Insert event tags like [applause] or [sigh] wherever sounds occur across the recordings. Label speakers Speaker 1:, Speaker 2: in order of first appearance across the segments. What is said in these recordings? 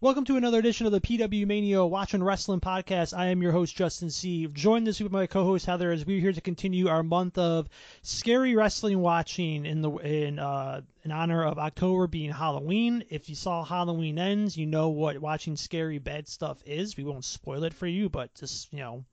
Speaker 1: Welcome to another edition of the PW Mania Watching Rasslin Podcast. I am your host, Justin C. Joined this week my co-host Heather as we're here to continue our month of scary wrestling watching in the in uh, in honor of October being Halloween. If you saw Halloween Ends, you know what watching scary bad stuff is. We won't spoil it for you, but just you know,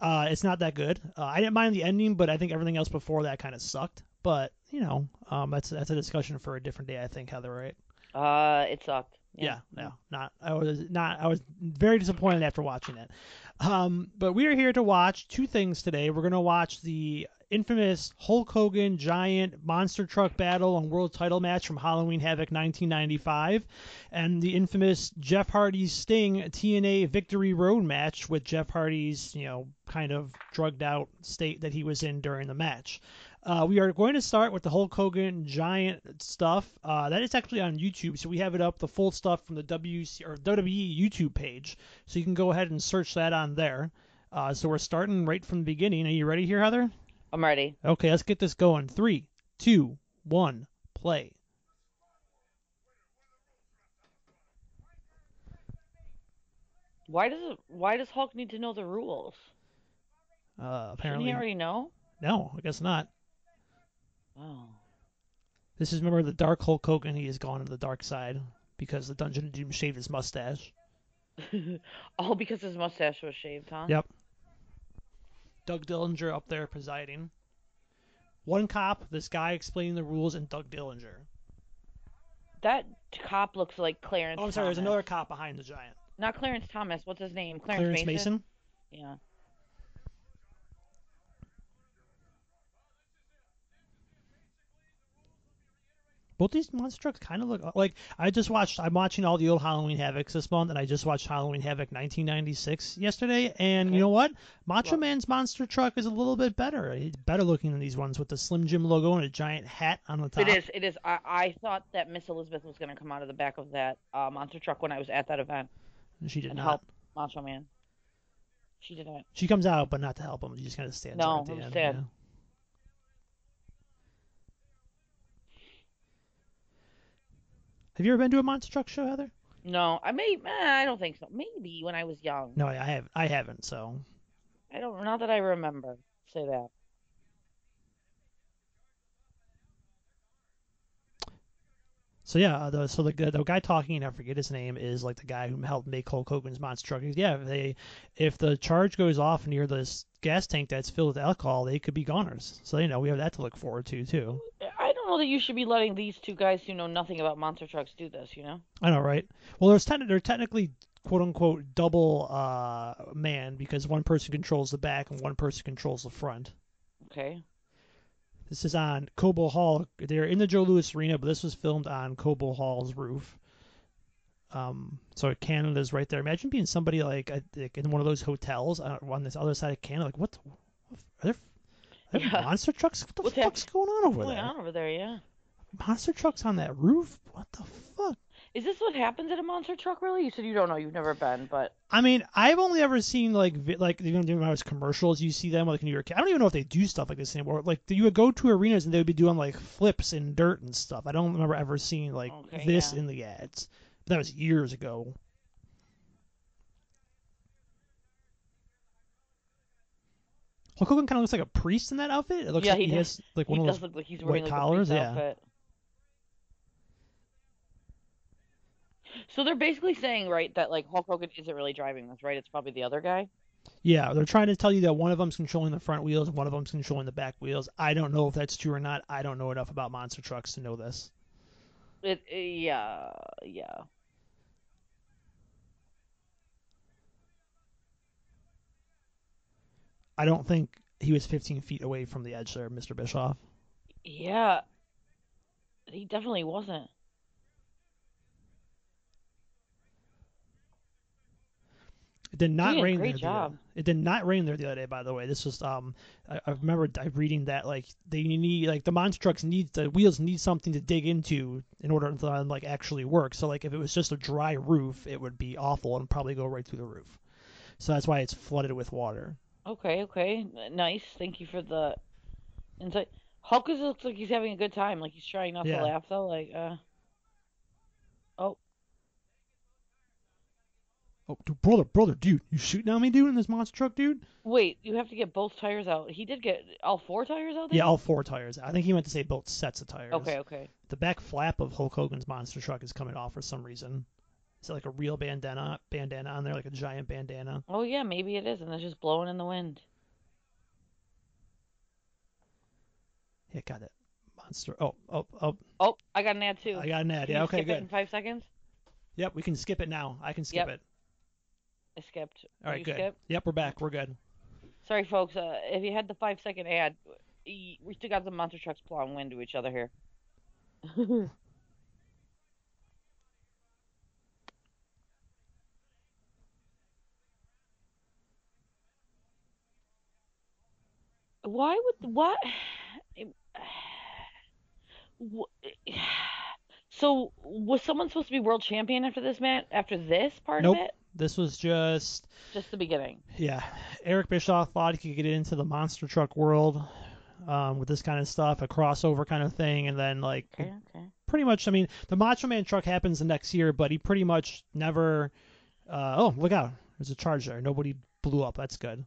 Speaker 1: uh, it's not that good. Uh, I didn't mind the ending, but I think everything else before that kind of sucked. But you know, um, that's that's a discussion for a different day. I think Heather, right?
Speaker 2: Uh, it sucked.
Speaker 1: Yeah, no, not. I was not. I was very disappointed after watching it. Um, but we are here to watch two things today. We're gonna watch the infamous Hulk Hogan Giant Monster Truck Battle and World Title match from Halloween Havoc 1995, and the infamous Jeff Hardy's Sting TNA Victory Road match with Jeff Hardy's, you know, kind of drugged out state that he was in during the match. Uh, we are going to start with the Hulk Hogan Giant stuff. Uh, that is actually on YouTube, so we have it up, the full stuff from the WC or WWE YouTube page. So you can go ahead and search that on there. Uh, so we're starting right from the beginning. Are you ready here, Heather?
Speaker 2: I'm ready.
Speaker 1: Okay, let's get this going. Three, two, one, play.
Speaker 2: Why does it, why does Hulk need to know the rules?
Speaker 1: Uh,
Speaker 2: Didn't he already know?
Speaker 1: no, I guess not.
Speaker 2: Oh.
Speaker 1: This is remember the Dark Hulk Hogan. He has gone to the dark side because the Dungeon of Doom shaved his mustache. [laughs]
Speaker 2: All because his mustache was shaved, huh?
Speaker 1: Yep. Doug Dillinger up there presiding. One cop, this guy explaining the rules, and Doug Dillinger.
Speaker 2: That cop looks like Clarence.
Speaker 1: Oh, I'm sorry. There's another cop behind the giant.
Speaker 2: Not Clarence Thomas. What's his name? Clarence,
Speaker 1: Clarence Mason.
Speaker 2: Yeah.
Speaker 1: Both these monster trucks kind of look like I just watched. I'm watching all the old Halloween Havocs this month, and I just watched Halloween Havoc 1996 yesterday. And you know what? Macho
Speaker 2: What?
Speaker 1: Man's monster truck is a little bit better. It's better looking than these ones with the Slim Jim logo and a giant hat on the top.
Speaker 2: It is. It is. I, I thought that Miss Elizabeth was going to come out of the back of that uh, monster truck when I was at that event
Speaker 1: She did
Speaker 2: and
Speaker 1: not.
Speaker 2: help Macho Man. She didn't.
Speaker 1: She comes out, but not to help him. She just kind of stands
Speaker 2: No, I'm sad.
Speaker 1: Have you ever been to a monster truck show, Heather?
Speaker 2: No, I may. eh, I don't think so. Maybe when I was young.
Speaker 1: No, I have. I haven't. So
Speaker 2: I don't. Not that I remember. Say that.
Speaker 1: So yeah, uh, the, so the the guy talking, I forget his name, is like the guy who helped make Hulk Hogan's monster truck. Yeah, if they if the charge goes off near this gas tank that's filled with alcohol, they could be goners. So you know we have that to look forward to too.
Speaker 2: I don't know that you should be letting these two guys who know nothing about monster trucks do this. You know.
Speaker 1: I know, right? Well, there's ten, they're technically quote unquote double uh, man because one person controls the back and one person controls the front.
Speaker 2: Okay.
Speaker 1: This is on Cobo Hall. They're in the Joe Louis Arena, but this was filmed on Cobo Hall's roof. Um, so Canada's right there. Imagine being somebody like, like in one of those hotels on this other side of Canada. Like, what? The, are there, are there
Speaker 2: Yeah.
Speaker 1: monster trucks? What the fuck's going on over
Speaker 2: What's
Speaker 1: there?
Speaker 2: going on over there? Yeah.
Speaker 1: Monster trucks on that roof? What the fuck?
Speaker 2: Is this what happens at a monster truck? Really? You said you don't know. You've never been, but
Speaker 1: I mean, I've only ever seen like vi- like you know when I was commercials. You see them like in New York. I don't even know if they do stuff like this anymore. Like you would go to arenas and they would be doing like flips and dirt and stuff. I don't remember ever seeing like
Speaker 2: Okay,
Speaker 1: this
Speaker 2: yeah.
Speaker 1: in the ads. But that was years ago. Hulk Hogan kind of looks like a priest in that outfit. It looks
Speaker 2: Yeah,
Speaker 1: like
Speaker 2: he
Speaker 1: he, has like
Speaker 2: he
Speaker 1: one of those.
Speaker 2: look like he's
Speaker 1: white collars, yeah.
Speaker 2: outfit. So they're basically saying, right, that like Hulk Hogan isn't really driving this, right? It's probably the other guy.
Speaker 1: Yeah, they're trying to tell you that one of them's controlling the front wheels and one of them's controlling the back wheels. I don't know if that's true or not. I don't know enough about monster trucks to know this.
Speaker 2: It, uh, yeah, yeah.
Speaker 1: I don't think he was 15 feet away from the edge there, Mr. Bischoff.
Speaker 2: Yeah. He definitely wasn't.
Speaker 1: It did not rain
Speaker 2: great
Speaker 1: there.
Speaker 2: job.
Speaker 1: The it did not rain there the other day, by the way. This was um, I, I remember I reading that like they need like the monster trucks need the wheels need something to dig into in order to like actually work. So like if it was just a dry roof, it would be awful and probably go right through the roof. So that's why it's flooded with water.
Speaker 2: Okay, okay. Nice. Thank you for the insight. Hulk is- looks like he's having a good time. Like he's trying not
Speaker 1: Yeah.
Speaker 2: to laugh though. Like, uh. Oh.
Speaker 1: Oh, dude, brother, brother, dude, you shooting at me, dude, in this monster truck, dude?
Speaker 2: Wait, you have to get both tires out. He did get all four tires out. There?
Speaker 1: Yeah, all four tires. I think he meant to say both sets of tires.
Speaker 2: Okay, okay.
Speaker 1: The back flap of Hulk Hogan's monster truck is coming off for some reason. Is it like a real bandana bandana on there, like a giant bandana?
Speaker 2: Oh yeah, maybe it is, and it's just blowing in the wind.
Speaker 1: Yeah, got it. Monster. Oh, oh, oh.
Speaker 2: Oh, I got an ad too.
Speaker 1: I got an ad.
Speaker 2: Can
Speaker 1: Yeah, okay,
Speaker 2: skip it
Speaker 1: good.
Speaker 2: in five seconds.
Speaker 1: Yep, we can skip it now. I can skip
Speaker 2: Yep.
Speaker 1: it.
Speaker 2: I skipped.
Speaker 1: All right,
Speaker 2: you
Speaker 1: good.
Speaker 2: Skip?
Speaker 1: Yep, we're back. We're good.
Speaker 2: Sorry, folks. Uh, if you had the five second ad, we still got the monster trucks plowing into each other here. [laughs] Why would what? [sighs] So was someone supposed to be world champion after this man? After this part
Speaker 1: Nope.
Speaker 2: of it?
Speaker 1: This was just
Speaker 2: Just the beginning.
Speaker 1: yeah. Eric Bischoff thought he could get into the monster truck world um, with this kind of stuff, a crossover kind of thing, and then like
Speaker 2: Okay, okay.
Speaker 1: pretty much. I mean, the Macho Man truck happens the next year, but he pretty much never. Uh, oh, look out! There's a charge there. Nobody blew up. That's good.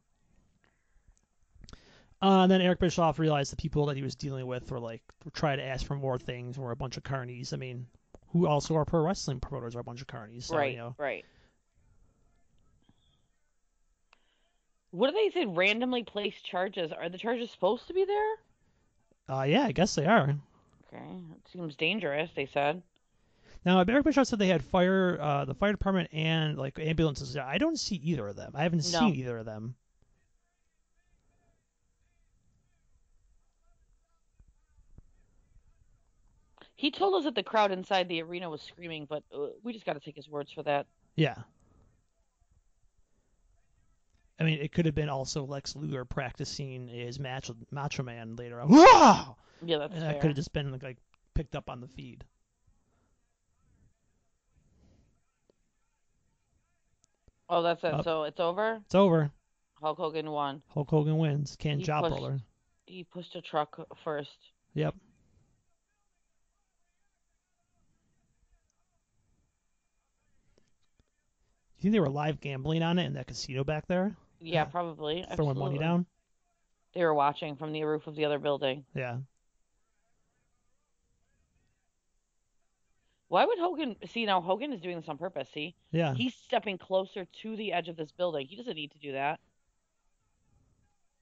Speaker 1: Uh, and then Eric Bischoff realized the people that he was dealing with were like were trying to ask for more things, were a bunch of carnies. I mean, who also are pro wrestling promoters are a bunch of carnies. So,
Speaker 2: right,
Speaker 1: You know,
Speaker 2: right. What do they say? Randomly placed charges. Are the charges supposed to be there?
Speaker 1: uh, yeah, I guess they are.
Speaker 2: Okay, it seems dangerous. They said.
Speaker 1: Now, Eric Bischoff said they had fire, uh, the fire department and like ambulances. there. I don't see either of them. I haven't
Speaker 2: No.
Speaker 1: seen either of them.
Speaker 2: He told us that the crowd inside the arena was screaming, but uh, we just got to take his words for that.
Speaker 1: Yeah. I mean, it could have been also Lex Luger practicing his match with Macho Man later on. Wow!
Speaker 2: Yeah, that's
Speaker 1: And
Speaker 2: fair.
Speaker 1: that could have just been like picked up on the feed.
Speaker 2: Oh, that's it.
Speaker 1: Up.
Speaker 2: So it's over.
Speaker 1: It's over.
Speaker 2: Hulk Hogan won.
Speaker 1: Hulk Hogan wins. Can't
Speaker 2: He
Speaker 1: job
Speaker 2: pushed-
Speaker 1: roller.
Speaker 2: He pushed a truck first.
Speaker 1: Yep. You think they were live gambling on it in that casino back there?
Speaker 2: Yeah, probably.
Speaker 1: Throwing money
Speaker 2: absolutely.
Speaker 1: down?
Speaker 2: They were watching from the roof of the other building.
Speaker 1: Yeah.
Speaker 2: Why would Hogan see now? Hogan is doing this on purpose. See,
Speaker 1: Yeah.
Speaker 2: he's stepping closer to the edge of this building. He doesn't need to do that.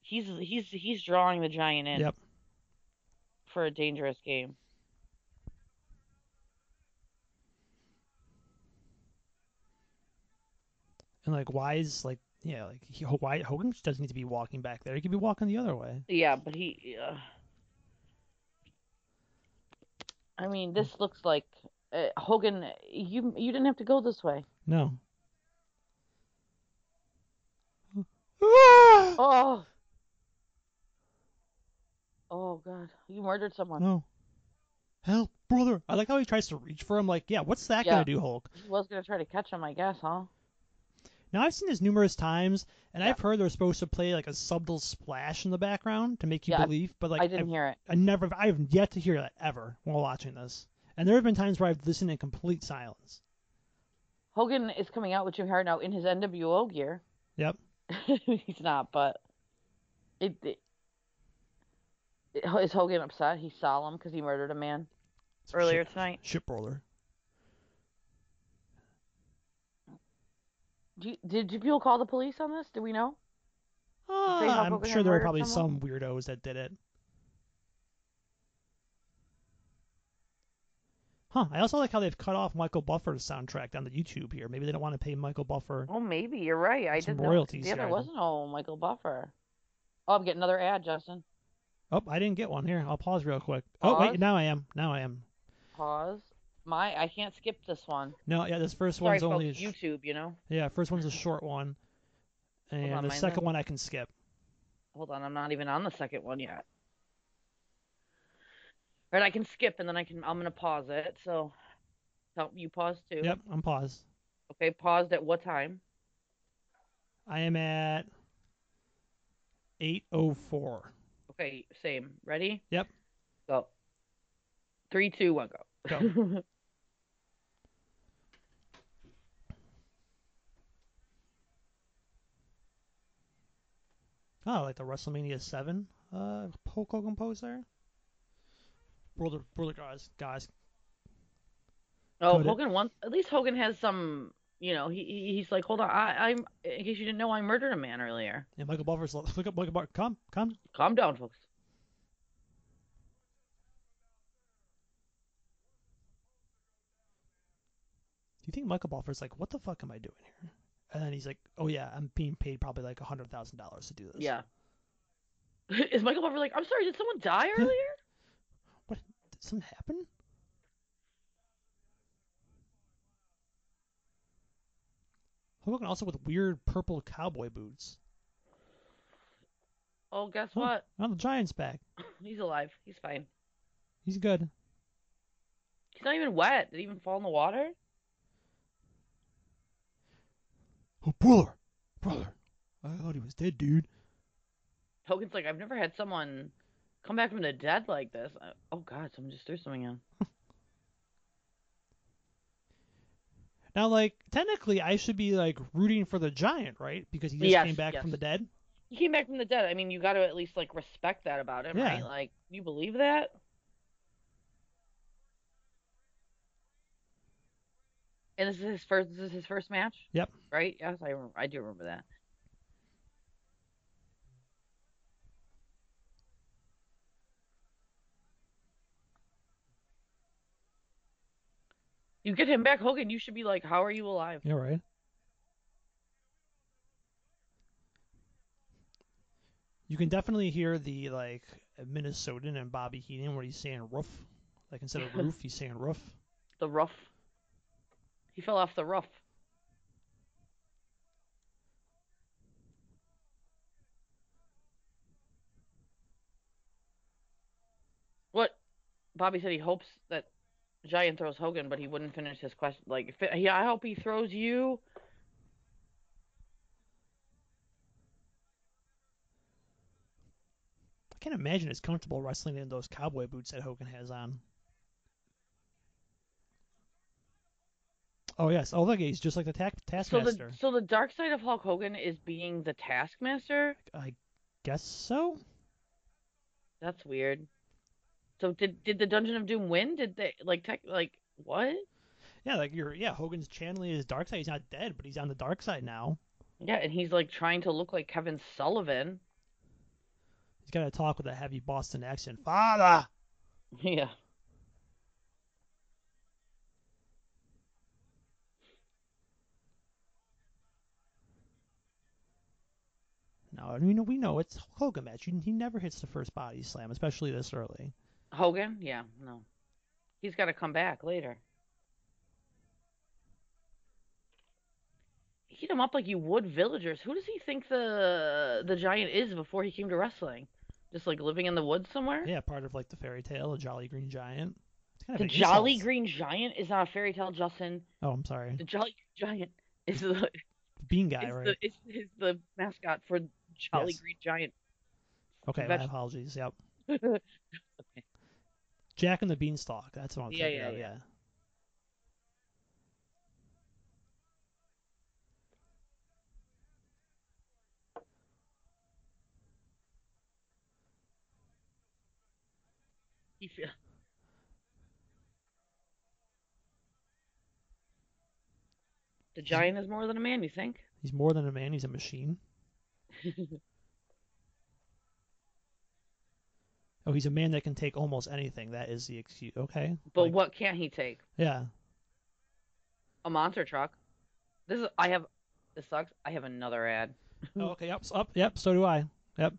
Speaker 2: He's he's he's drawing the giant in
Speaker 1: Yep.
Speaker 2: for a dangerous game.
Speaker 1: And like, why is like, yeah, like he, why Hogan just doesn't need to be walking back there. He could be walking the other way.
Speaker 2: Yeah, but he. Uh, I mean, this looks like uh, Hogan. You you didn't have to go this way.
Speaker 1: No. [gasps]
Speaker 2: Oh. Oh God, you murdered someone.
Speaker 1: No. Help, brother. I like how he tries to reach for him. Like, yeah, what's that
Speaker 2: Yeah.
Speaker 1: gonna do, Hulk?
Speaker 2: He was gonna try to catch him, I guess, huh?
Speaker 1: Now I've seen this numerous times, and
Speaker 2: Yeah.
Speaker 1: I've heard they're supposed to play like a subtle splash in the background to make you
Speaker 2: Yeah,
Speaker 1: believe, but like
Speaker 2: I didn't
Speaker 1: I've-
Speaker 2: hear it.
Speaker 1: I never, I have yet to hear that ever while watching this. And there have been times where I've listened in complete silence.
Speaker 2: Hogan is coming out with Jim Hart now in his NWO gear.
Speaker 1: Yep. [laughs]
Speaker 2: He's not, but it, it, it- is Hogan upset? He's solemn because he murdered a man earlier tonight.
Speaker 1: Ship brother.
Speaker 2: You, did you people call the police on this? Do we know?
Speaker 1: Uh, I'm sure there were probably
Speaker 2: someone?
Speaker 1: some weirdos that did it. Huh. I also like how they've cut off Michael Buffer's soundtrack down the YouTube here. Maybe they don't want to pay Michael Buffer.
Speaker 2: Oh, maybe you're right. I didn't know.
Speaker 1: royalties
Speaker 2: Yeah, there
Speaker 1: here.
Speaker 2: was no Michael Buffer. Oh, I'm getting another ad, Justin.
Speaker 1: Oh, I didn't get one here. I'll pause real quick. Oh wait, now I am. Now I am.
Speaker 2: Pause. My, I can't skip this one.
Speaker 1: No, yeah, this first
Speaker 2: Sorry,
Speaker 1: one's
Speaker 2: folks.
Speaker 1: only
Speaker 2: YouTube, you know.
Speaker 1: yeah, first one's a short one, and
Speaker 2: on,
Speaker 1: the second one I can skip.
Speaker 2: Hold on, I'm not even on the second one yet. Right, I can skip and then I can. I'm gonna pause it. So, help you pause too.
Speaker 1: Yep, I'm paused.
Speaker 2: Okay, paused at what time?
Speaker 1: I am at 8:04.
Speaker 2: Okay, same. Ready?
Speaker 1: Yep.
Speaker 2: Go. Three, two, one, go. [laughs]
Speaker 1: Oh, like the WrestleMania seven uh Hulk Hogan pose there. Brother, brother, guys, guys.
Speaker 2: Oh,
Speaker 1: it-
Speaker 2: Hogan wants. At least Hogan has some. You know, he he- he's like, hold on, I, I'm. In case you didn't know, I murdered a man earlier.
Speaker 1: Yeah, Michael Buffer's [laughs] look up, Michael Buffer, come, come.
Speaker 2: Calm down, folks.
Speaker 1: Do you think Michael Buffer's like, what the fuck am I doing here? And then he's like, oh yeah, I'm being paid probably like a hundred thousand dollars to do this.
Speaker 2: Yeah. [laughs] Is Michael Buffer like, I'm sorry, did someone die [laughs] earlier? What?
Speaker 1: Did something happen? Hogan also with weird purple cowboy boots.
Speaker 2: oh, guess
Speaker 1: Oh.
Speaker 2: what?
Speaker 1: Now the Giant's back. [laughs]
Speaker 2: He's alive. He's fine.
Speaker 1: He's good.
Speaker 2: He's not even wet. Did he even fall in the water?
Speaker 1: Oh, brother, brother. I thought he was dead, dude.
Speaker 2: Hogan's like, I've never had someone come back from the dead like this. Oh God, someone just threw something in. [laughs]
Speaker 1: Now, like, technically, I should be like rooting for the Giant, right? Because he just
Speaker 2: Yes,
Speaker 1: came back
Speaker 2: yes.
Speaker 1: from the dead.
Speaker 2: He came back from the dead. I mean, you got to at least like respect that about him,
Speaker 1: Yeah.
Speaker 2: right? Like, you believe that? And this is his first. This is his first match.
Speaker 1: Yep.
Speaker 2: Right? Yes, I remember, I do remember that. You get him back, Hogan. You should be like, "How are you alive?"
Speaker 1: Yeah, right. You can definitely hear the like Minnesotan and Bobby Heenan where he's saying roof, like instead of [laughs] roof, he's saying roof.
Speaker 2: The roof. He fell off the roof. What? Bobby said he hopes that Giant throws Hogan, but he wouldn't finish his question. Like, yeah, I hope he throws you.
Speaker 1: I can't imagine it's comfortable wrestling in those cowboy boots that Hogan has on. Oh yes. Oh look, he's just like the ta-
Speaker 2: So
Speaker 1: Taskmaster.
Speaker 2: the so the dark side of Hulk Hogan is being the Taskmaster.
Speaker 1: I guess so.
Speaker 2: That's weird. So did did the Dungeon of Doom win? Did they like tech like what?
Speaker 1: Yeah, like you're. Yeah, Hogan's channeling his dark side. He's not dead, but he's on the dark side now.
Speaker 2: Yeah, and he's like trying to look like Kevin Sullivan.
Speaker 1: He's got to talk with a heavy Boston accent. Father. [laughs]
Speaker 2: Yeah.
Speaker 1: No, I mean we know it's Hogan match. He, never hits the first body slam, especially this early.
Speaker 2: Hogan? Yeah, no. He's got to come back later. Heat him up like you would villagers. Who does he think the the giant is before he came to wrestling? Just like living in the woods somewhere?
Speaker 1: Yeah, part of like the fairy tale, the Jolly Green Giant. It's kind of
Speaker 2: The Jolly
Speaker 1: insult.
Speaker 2: Green Giant is not a fairy tale, Justin.
Speaker 1: Oh, I'm sorry.
Speaker 2: The Jolly Green Giant is the
Speaker 1: The bean guy,
Speaker 2: is
Speaker 1: right?
Speaker 2: the is, is the mascot for Jolly
Speaker 1: Yes.
Speaker 2: Green Giant.
Speaker 1: Okay, my apologies. Yep. [laughs]
Speaker 2: Okay.
Speaker 1: Jack and the Beanstalk. That's what I'm
Speaker 2: Yeah,
Speaker 1: thinking
Speaker 2: yeah,
Speaker 1: of.
Speaker 2: yeah.
Speaker 1: Yeah.
Speaker 2: He feel- The giant is more than a man, you think?
Speaker 1: He's more than a man. He's a machine. [laughs] Oh, he's a man that can take almost anything. That is the excuse. Okay.
Speaker 2: But
Speaker 1: Like,
Speaker 2: what can't he take?
Speaker 1: Yeah.
Speaker 2: A monster truck. This is I have this sucks. I have another ad. [laughs]
Speaker 1: Oh, okay. Yep. Up. Yep. So do I. Yep.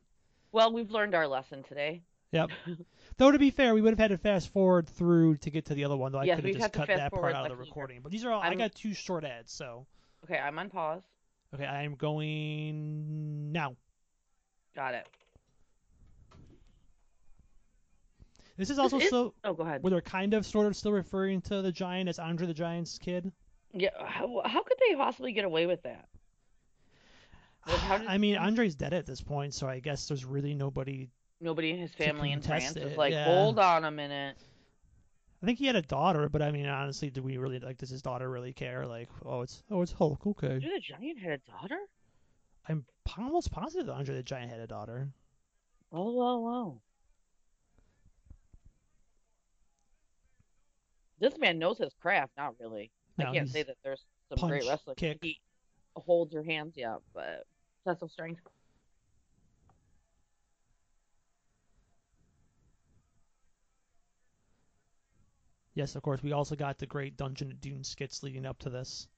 Speaker 2: Well, we've learned our lesson today.
Speaker 1: Yep. [laughs] Though to be fair, we would have had to fast forward through to get to the other one. Though I
Speaker 2: Yes,
Speaker 1: could
Speaker 2: we've
Speaker 1: just cut that part out of the recording. But these are all. i
Speaker 2: I'm-
Speaker 1: got two short ads, so
Speaker 2: Okay, I'm on pause.
Speaker 1: Okay. I am going now.
Speaker 2: Got it.
Speaker 1: This is also
Speaker 2: is-
Speaker 1: so
Speaker 2: Oh, go ahead.
Speaker 1: where they're kind of sort of still referring to the giant as Andre the Giant's kid.
Speaker 2: Yeah, how, how could they possibly get away with that? Like, [sighs] did-
Speaker 1: I mean, Andre's dead at this point, so I guess there's really nobody.
Speaker 2: Nobody in his family in France is
Speaker 1: it,
Speaker 2: like,
Speaker 1: yeah.
Speaker 2: hold on a minute.
Speaker 1: I think he had a daughter, but I mean, honestly, do we really like? Does his daughter really care? Like, oh, it's oh, it's Hulk. Okay.
Speaker 2: Dude, the giant had a daughter?
Speaker 1: I'm almost positive that Andre the Giant had a daughter.
Speaker 2: Oh, wow, wow. This man knows his craft. Not really.
Speaker 1: No,
Speaker 2: I can't say that there's some great
Speaker 1: punch,
Speaker 2: wrestlers.
Speaker 1: kick.
Speaker 2: He holds your hands, yeah, but that's some strength.
Speaker 1: Yes, of course. We also got the great Dungeon of Doom skits leading up to this.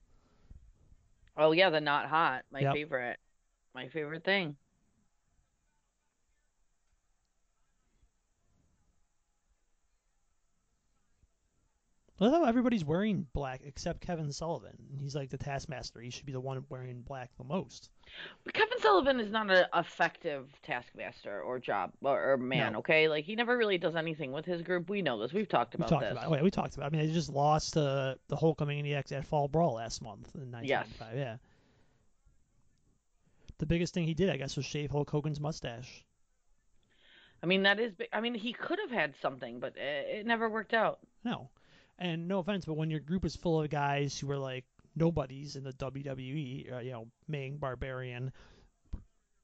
Speaker 2: Oh yeah, the not hot, my
Speaker 1: Yep.
Speaker 2: favorite, my favorite thing.
Speaker 1: I love how everybody's wearing black except Kevin Sullivan. He's like the Taskmaster. He should be the one wearing black the most.
Speaker 2: But Kevin Sullivan is not an effective taskmaster or job or, or man.
Speaker 1: No.
Speaker 2: Okay, like he never really does anything with his group. We know this. We've talked
Speaker 1: We
Speaker 2: about
Speaker 1: talked
Speaker 2: this.
Speaker 1: about. Oh, Wait, we talked about. I mean, they just lost to the Hulkamaniacs at Fall Brawl last month in 1995. Yeah. The biggest thing he did, I guess, was shave Hulk Hogan's mustache.
Speaker 2: I mean, that is. I mean, he could have had something, but it, it never worked out.
Speaker 1: No, and no offense, but when your group is full of guys who are like nobodies in the WWE, uh, you know, Meng, Barbarian,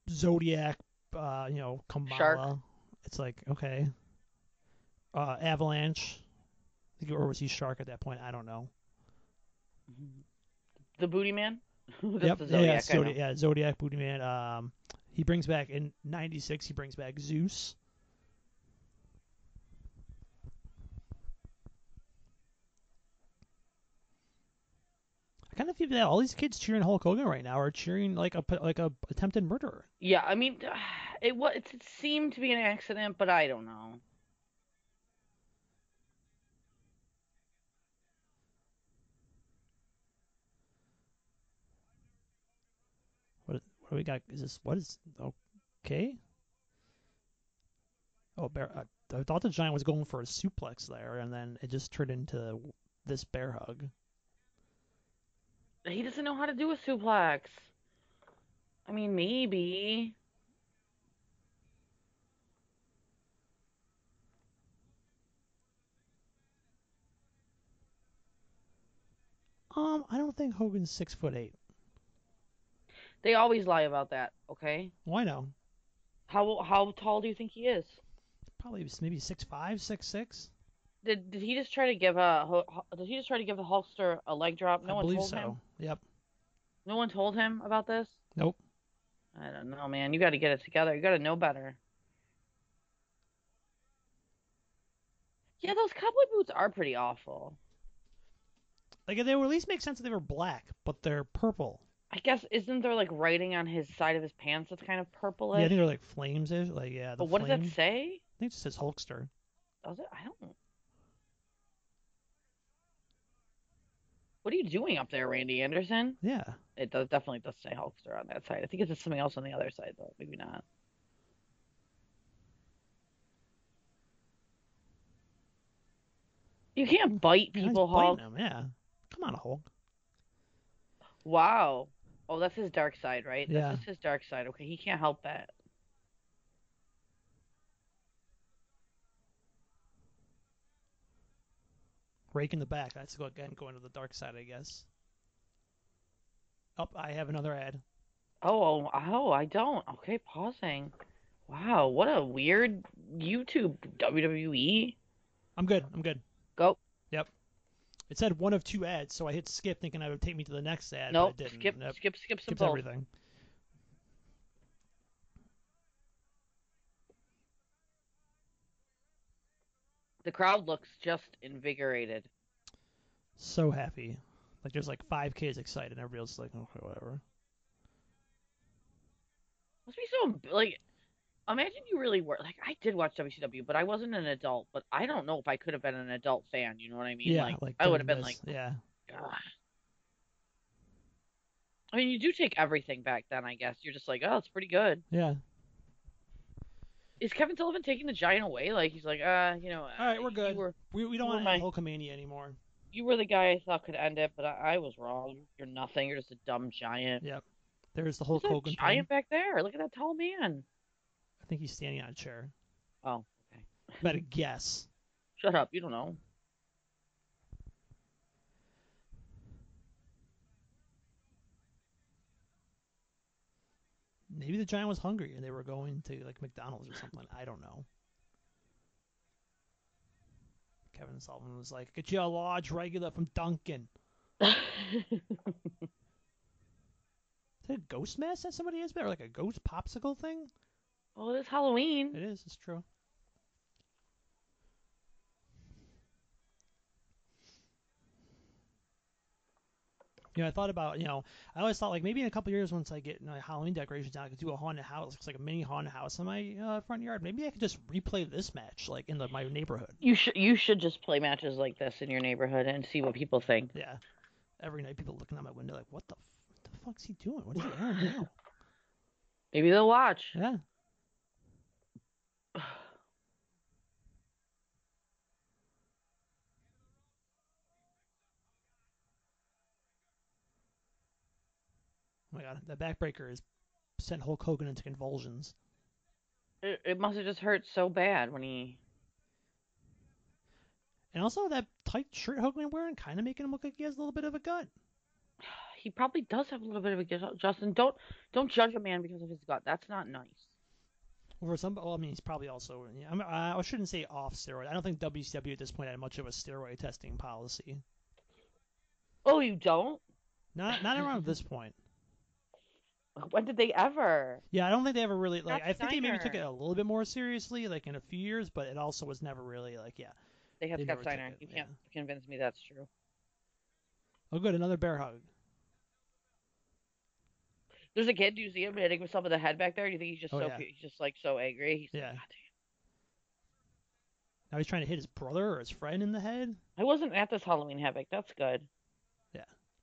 Speaker 1: Zodiac, uh, you know, Kamala,
Speaker 2: Shark.
Speaker 1: it's like okay, uh, Avalanche, I think- or was he Shark at that point? I don't know.
Speaker 2: The Booty Man. [laughs]
Speaker 1: Yep,
Speaker 2: the
Speaker 1: yeah,
Speaker 2: Zodiac.
Speaker 1: yeah, Zodiac, yeah, Zodiac, Booty Man. Um, he brings back in '96. He brings back Zeus. Kind of feel that all these kids cheering Hulk Hogan right now are cheering like a like a attempted murderer.
Speaker 2: Yeah, I mean, [sighs] it was. It seemed to be an accident, but I don't know.
Speaker 1: What what do we got? Is this what is okay? Oh, bear. I, I thought the giant was going for a suplex there, and then it just turned into this bear hug.
Speaker 2: He doesn't know how to do a suplex. I mean, maybe.
Speaker 1: Um, I don't think Hogan's six foot eight.
Speaker 2: They always lie about that. Okay.
Speaker 1: Why no?
Speaker 2: How how tall do you think he is?
Speaker 1: Probably maybe six five, six six.
Speaker 2: Did did he just try to give a did he just try to give the Hulkster a leg drop? No
Speaker 1: I
Speaker 2: one
Speaker 1: believe
Speaker 2: told
Speaker 1: so.
Speaker 2: him.
Speaker 1: Yep.
Speaker 2: No one told him about this.
Speaker 1: Nope.
Speaker 2: I don't know, man. You got to get it together. You got to know better. Yeah, those cowboy boots are pretty awful.
Speaker 1: Like they would at least make sense if they were black, but they're purple.
Speaker 2: I guess isn't there like writing on his side of his pants that's kind of purplish?
Speaker 1: Yeah, I think they're like flames ish. Like yeah, the
Speaker 2: but what
Speaker 1: flame.
Speaker 2: does that say?
Speaker 1: I think it just says Hulkster.
Speaker 2: Does it? I don't. What are you doing up there, Randy Anderson?
Speaker 1: Yeah.
Speaker 2: It does definitely does say Hulkster on that side. I think it's just something else on the other side though. Maybe not. You can't bite people,
Speaker 1: biting
Speaker 2: Hulk.
Speaker 1: them, Yeah. Come on, Hulk.
Speaker 2: Wow. Oh, that's his dark side, right?
Speaker 1: Yeah.
Speaker 2: That's just his dark side. Okay, he can't help that.
Speaker 1: Rake in the back. That's go again going to the dark side, I guess. Oh, I have another ad.
Speaker 2: Oh, oh, oh, I don't. Okay, pausing. Wow, what a weird YouTube WWE.
Speaker 1: I'm good. I'm good.
Speaker 2: Go. Yep.
Speaker 1: It said one of two ads, so I hit skip thinking it would take me to the next ad.
Speaker 2: Nope.
Speaker 1: but it didn't.
Speaker 2: Skip,
Speaker 1: Nope.
Speaker 2: skip, skip,
Speaker 1: Skips
Speaker 2: both.
Speaker 1: everything.
Speaker 2: The crowd looks just invigorated.
Speaker 1: So happy. Like there's like five kids excited, and everybody else is like, okay, whatever.
Speaker 2: Must be so like. Imagine you really were like I did watch WCW, but I wasn't an adult. But I don't know if I could have been an adult fan. You know what I mean?
Speaker 1: yeah,
Speaker 2: like,
Speaker 1: like
Speaker 2: I would have been like,
Speaker 1: yeah.
Speaker 2: God. I mean, you do take everything back then. I guess you're just like, oh, it's pretty good.
Speaker 1: Yeah.
Speaker 2: Is Kevin Sullivan taking the giant away? Like he's like, uh, you know,
Speaker 1: All right, we're good.
Speaker 2: Were,
Speaker 1: We, we don't want
Speaker 2: am
Speaker 1: to
Speaker 2: I?
Speaker 1: have Hulkamania anymore.
Speaker 2: you were the guy I thought could end it, but I, I was wrong. You're nothing. You're just a dumb giant.
Speaker 1: Yep. There's the Hulk Hogan
Speaker 2: giant
Speaker 1: thing.
Speaker 2: back there? Look at that tall man.
Speaker 1: I think he's standing on a chair.
Speaker 2: Oh, okay.
Speaker 1: Better guess. [laughs]
Speaker 2: Shut up. You don't know.
Speaker 1: Maybe the giant was hungry and they were going to like McDonald's or something. I don't know. Kevin Sullivan was like, "Get you a large regular from Dunkin'." [laughs] Is that a ghost mask that somebody has, or like a ghost popsicle thing?
Speaker 2: well, it's Halloween.
Speaker 1: It is. It's true. You know, I thought about, you know, I always thought like maybe in a couple years once I get you know, Halloween decorations down, I could do a haunted house. Looks like a mini haunted house in my uh, front yard. Maybe I could just replay this match like in the, my neighborhood.
Speaker 2: You should you should just play matches like this in your neighborhood and see what people think.
Speaker 1: Yeah. Every night people looking out my window like, what the, f- what the fuck's he doing? What is he doing now?
Speaker 2: Maybe they'll watch.
Speaker 1: Yeah. Uh, god, that backbreaker has sent Hulk Hogan into convulsions.
Speaker 2: It, it must have just hurt so bad when he.
Speaker 1: And also that tight shirt Hogan wearing kind of making him look like he has a little bit of a gut. [sighs]
Speaker 2: He probably does have a little bit of a gut. Justin, don't don't judge a man because of his gut. That's not nice.
Speaker 1: Or some, well, I mean, he's probably also. I I shouldn't say off steroid. I don't think WCW at this point had much of a steroid testing policy.
Speaker 2: Oh, you don't?
Speaker 1: Not not around this point.
Speaker 2: When did they ever?
Speaker 1: Yeah, I don't think they ever really like. I think they maybe took it a little bit more seriously, like in a few years, but it also was never really like, yeah.
Speaker 2: They had
Speaker 1: They
Speaker 2: Scott Steiner. You
Speaker 1: yeah.
Speaker 2: can't convince me that's true.
Speaker 1: Oh, good, another bear hug.
Speaker 2: There's a kid. Do you see him hitting himself in the head back there? Do you think he's just
Speaker 1: Oh,
Speaker 2: so
Speaker 1: yeah.
Speaker 2: he's just like so angry? He's
Speaker 1: Yeah.
Speaker 2: like, God
Speaker 1: Now he's trying to hit his brother or his friend in the head.
Speaker 2: I wasn't at this Halloween Havoc. That's good.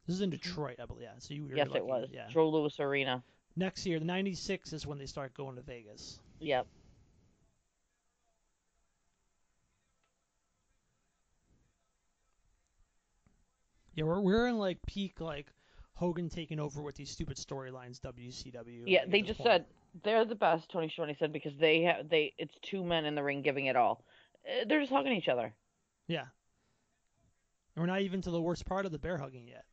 Speaker 1: This is in Detroit, I believe. Yeah, so you were
Speaker 2: Mm-hmm. yes,
Speaker 1: lucky.
Speaker 2: it was.
Speaker 1: Yeah.
Speaker 2: Joe Louis Arena.
Speaker 1: Next year, the '96 is when they start going to Vegas.
Speaker 2: Yep.
Speaker 1: Yeah, we're we're in like peak like Hogan taking over with these stupid storylines. WCW.
Speaker 2: Yeah, they just
Speaker 1: point.
Speaker 2: said they're the best. Tony Schiavone said because they have they it's two men in the ring giving it all. Uh, They're just hugging each other.
Speaker 1: Yeah. And we're not even to the worst part of the bear hugging yet.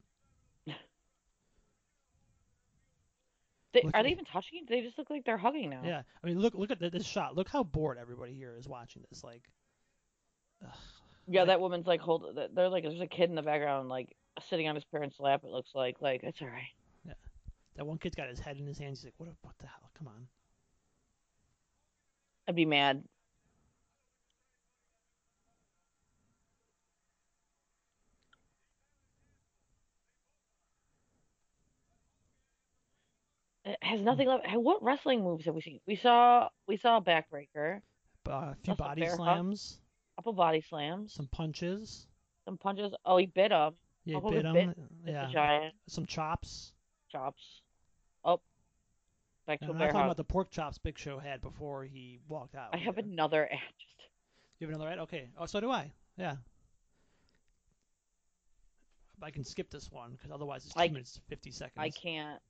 Speaker 2: They, are
Speaker 1: at-
Speaker 2: they even touching? They just look like they're hugging now.
Speaker 1: Yeah, I mean, look look at this shot. Look how bored everybody here is watching this. Like, ugh.
Speaker 2: Yeah,
Speaker 1: Like-
Speaker 2: that woman's like hold. They're like there's a kid in the background like sitting on his parents' lap. It looks like like it's all right.
Speaker 1: Yeah, that one kid's got his head in his hands. He's like, what what the hell? Come on.
Speaker 2: I'd be mad. Has nothing left. What wrestling moves have we seen? We saw we saw a backbreaker,
Speaker 1: Uh, a few
Speaker 2: That's a
Speaker 1: body
Speaker 2: hug.
Speaker 1: slams,
Speaker 2: couple body slams,
Speaker 1: some punches.
Speaker 2: some punches. Oh, he bit him.
Speaker 1: Yeah,
Speaker 2: Hogan
Speaker 1: bit him.
Speaker 2: bit
Speaker 1: yeah,
Speaker 2: Giant
Speaker 1: some chops.
Speaker 2: chops. Oh, back
Speaker 1: And
Speaker 2: to a
Speaker 1: I'm not talking about the pork chops Big Show had before he walked out.
Speaker 2: I have another ad.
Speaker 1: You have another ad? Okay. Oh, so do I. Yeah. I can skip this one because otherwise it's two
Speaker 2: I-
Speaker 1: minutes fifty seconds.
Speaker 2: I can't.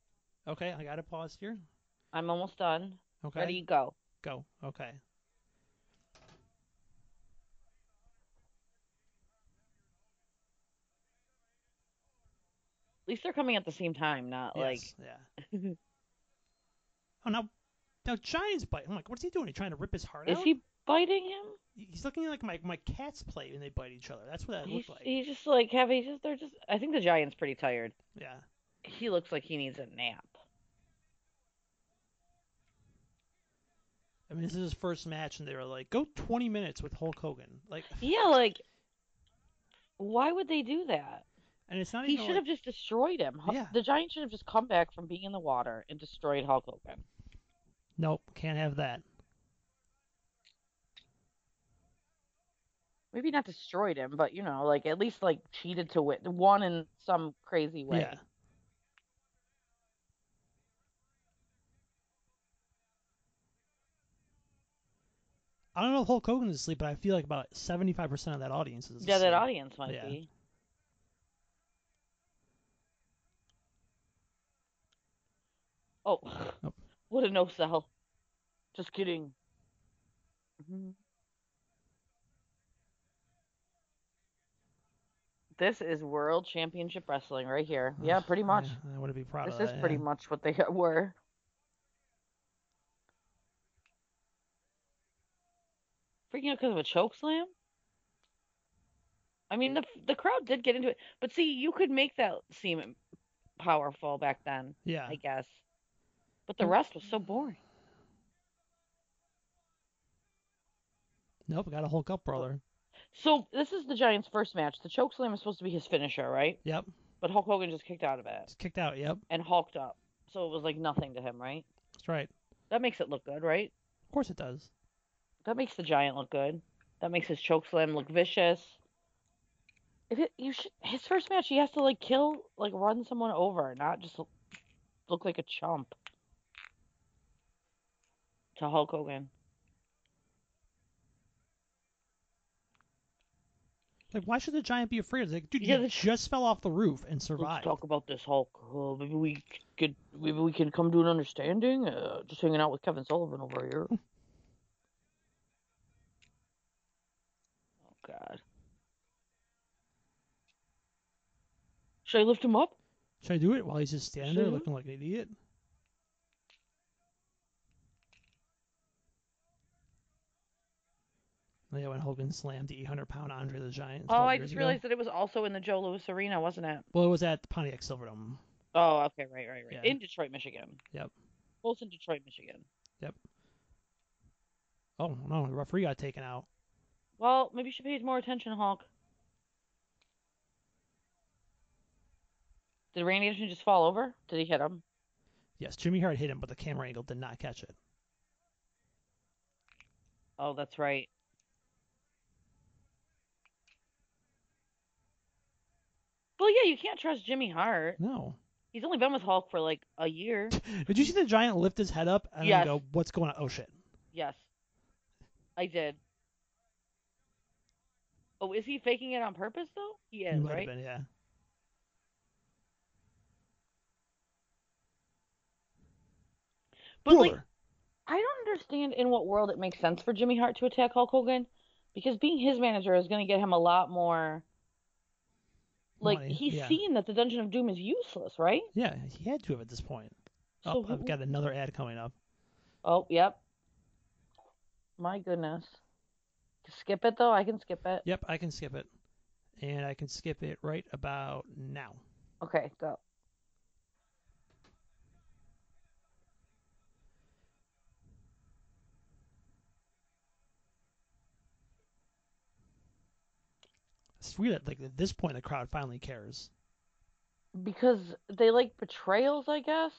Speaker 1: Okay, I got it paused here.
Speaker 2: I'm almost done.
Speaker 1: Okay.
Speaker 2: Ready? Go.
Speaker 1: Go. Okay.
Speaker 2: At least they're coming at the same time, not like.
Speaker 1: Yeah. [laughs] oh now, now Giant's bite. I'm like, what's he doing? He trying to rip his heart
Speaker 2: Is
Speaker 1: out?
Speaker 2: Is he biting him?
Speaker 1: He's looking like my my cats play when they bite each other. That's what that
Speaker 2: He's,
Speaker 1: looked like.
Speaker 2: he's just like heavy. Just they're just. I think the giant's pretty tired.
Speaker 1: Yeah.
Speaker 2: He looks like he needs a nap.
Speaker 1: I mean, this is his first match, and they were like, go 20 minutes with Hulk Hogan. Like, [laughs]
Speaker 2: Yeah, like. Why would they do that?
Speaker 1: and it's not
Speaker 2: He should
Speaker 1: like,
Speaker 2: have just destroyed him.
Speaker 1: Yeah.
Speaker 2: The giant should have just come back from being in the water and destroyed Hulk Hogan.
Speaker 1: Nope, can't have that.
Speaker 2: Maybe not destroyed him, but you know, like at least like cheated to win, won in some crazy way.
Speaker 1: Yeah. I don't know if Hulk Hogan is asleep, but I feel like about 75% of that audience is
Speaker 2: Yeah, that audience might
Speaker 1: Yeah.
Speaker 2: be. Oh,
Speaker 1: Nope. [laughs]
Speaker 2: what a no sell. Just kidding. Mhm. This is World Championship Wrestling right here. Yeah, pretty much.
Speaker 1: Yeah, I wouldn't be proud
Speaker 2: This
Speaker 1: of
Speaker 2: is
Speaker 1: that.
Speaker 2: pretty
Speaker 1: yeah.
Speaker 2: much what they [laughs] were. Freaking out because of a choke slam? I mean, the the crowd did get into it, but see, you could make that seem powerful back then,
Speaker 1: Yeah.
Speaker 2: I guess. But the
Speaker 1: Mm.
Speaker 2: rest was so boring.
Speaker 1: Nope, got a Hulk up, brother.
Speaker 2: So this is the Giants' first match. The choke slam is supposed to be his finisher, right?
Speaker 1: Yep.
Speaker 2: But Hulk Hogan just kicked out of it
Speaker 1: It's kicked out. Yep.
Speaker 2: and hulked up, so it was like nothing to him, right?
Speaker 1: That's right.
Speaker 2: That makes it look good, right?
Speaker 1: Of course it does.
Speaker 2: That makes the Giant look good. That makes his choke slam look vicious. If it, you should, his first match, he has to like kill, like run someone over, not just look, look like a chump. To Hulk Hogan.
Speaker 1: Like, why should the giant be afraid? It's like, dude,
Speaker 2: Yeah,
Speaker 1: you
Speaker 2: the-
Speaker 1: just fell off the roof and
Speaker 2: Let's
Speaker 1: survived.
Speaker 2: talk about this Hulk. Uh, maybe we could, maybe we can come to an understanding. Uh, just hanging out with Kevin Sullivan over here. [laughs] oh God. Should I lift him up?
Speaker 1: Should I do it while he's just standing there looking like an idiot? Oh, Yeah, when Hogan slammed the 800 pound Andre the Giant.
Speaker 2: Oh, I just
Speaker 1: ago.
Speaker 2: realized that it was also in the Joe Louis Arena, wasn't it?
Speaker 1: Well, it was at the Pontiac Silverdome.
Speaker 2: Oh, okay, right, right, right.
Speaker 1: Yeah.
Speaker 2: In Detroit, Michigan.
Speaker 1: Yep.
Speaker 2: Both in Detroit, Michigan. Yep.
Speaker 1: Oh no, the referee got taken out.
Speaker 2: Well, maybe you should pay more attention, Hulk. Did Randy Anderson just fall over? Did he hit him?
Speaker 1: Yes, Jimmy Hart hit him, but the camera angle did not catch it.
Speaker 2: Oh, that's right. Well, yeah, you can't trust Jimmy Hart.
Speaker 1: No.
Speaker 2: He's only been with Hulk for like a year. [laughs]
Speaker 1: Did you see the Giant lift his head up and
Speaker 2: Yes.
Speaker 1: go, "What's going on?" Oh shit.
Speaker 2: Yes, I did. Oh, is he faking it on purpose though? He is, right?
Speaker 1: been, yeah.
Speaker 2: But like, I don't understand in what world it makes sense for Jimmy Hart to attack Hulk Hogan, because being his manager is going to get him a lot more. Like
Speaker 1: Money,
Speaker 2: he's
Speaker 1: yeah.
Speaker 2: seen that the Dungeon of Doom is useless, right?
Speaker 1: Yeah, he had to have at this point.
Speaker 2: So
Speaker 1: oh, I've got another ad coming up.
Speaker 2: Oh, yep. My goodness. Skip it though. I can skip it.
Speaker 1: Yep, I can skip it. And I can skip it right about now.
Speaker 2: Okay, go.
Speaker 1: It's weird that like at this point the crowd finally cares.
Speaker 2: Because they like betrayals, I guess.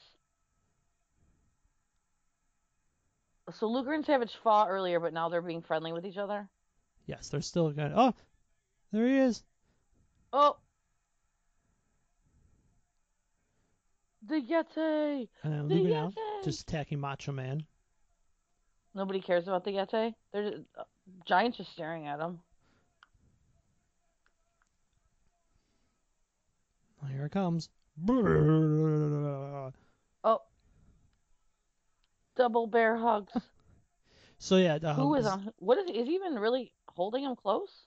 Speaker 2: So Luger and Savage fought earlier, but now they're being friendly with each other.
Speaker 1: Yes, they're still good. Oh, there he is.
Speaker 2: Oh. The Yeti!
Speaker 1: And then
Speaker 2: The
Speaker 1: Luger now
Speaker 2: Yeti!
Speaker 1: just attacking Macho Man.
Speaker 2: Nobody cares about the Yeti. They're just, uh, Giants just staring at him.
Speaker 1: Here it comes.
Speaker 2: Oh. Double bear hugs.
Speaker 1: So yeah, um,
Speaker 2: Who is on? What is? Is he even really holding him close?